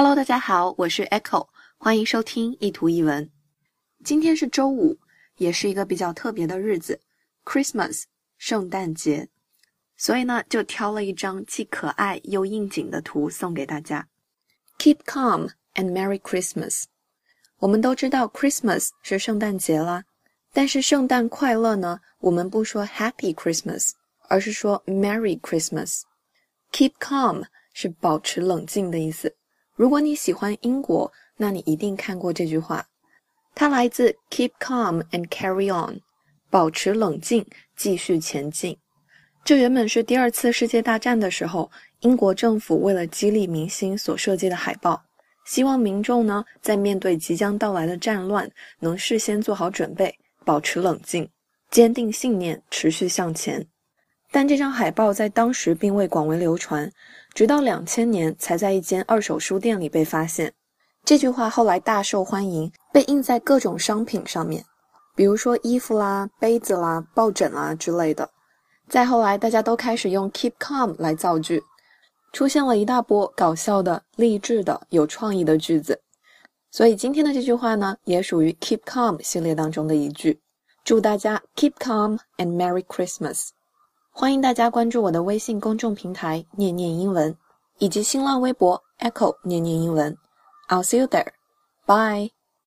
Hello，大家好，我是 Echo，欢迎收听一图一文。今天是周五，也是一个比较特别的日子，Christmas，圣诞节。所以呢，就挑了一张既可爱又应景的图送给大家。Keep calm and Merry Christmas。我们都知道 Christmas 是圣诞节啦，但是圣诞快乐呢，我们不说 Happy Christmas，而是说 Merry Christmas。Keep calm 是保持冷静的意思。如果你喜欢英国，那你一定看过这句话，它来自 Keep calm and carry on，保持冷静，继续前进。这原本是第二次世界大战的时候，英国政府为了激励民心所设计的海报，希望民众呢在面对即将到来的战乱，能事先做好准备，保持冷静，坚定信念，持续向前。但这张海报在当时并未广为流传，直到两千年才在一间二手书店里被发现。这句话后来大受欢迎，被印在各种商品上面，比如说衣服啦、杯子啦、抱枕啦之类的。再后来，大家都开始用 “keep calm” 来造句，出现了一大波搞笑的、励志的、有创意的句子。所以今天的这句话呢，也属于 “keep calm” 系列当中的一句。祝大家 keep calm and Merry Christmas！欢迎大家关注我的微信公众平台“念念英文”，以及新浪微博 “Echo 念念英文”。I'll see you there. Bye.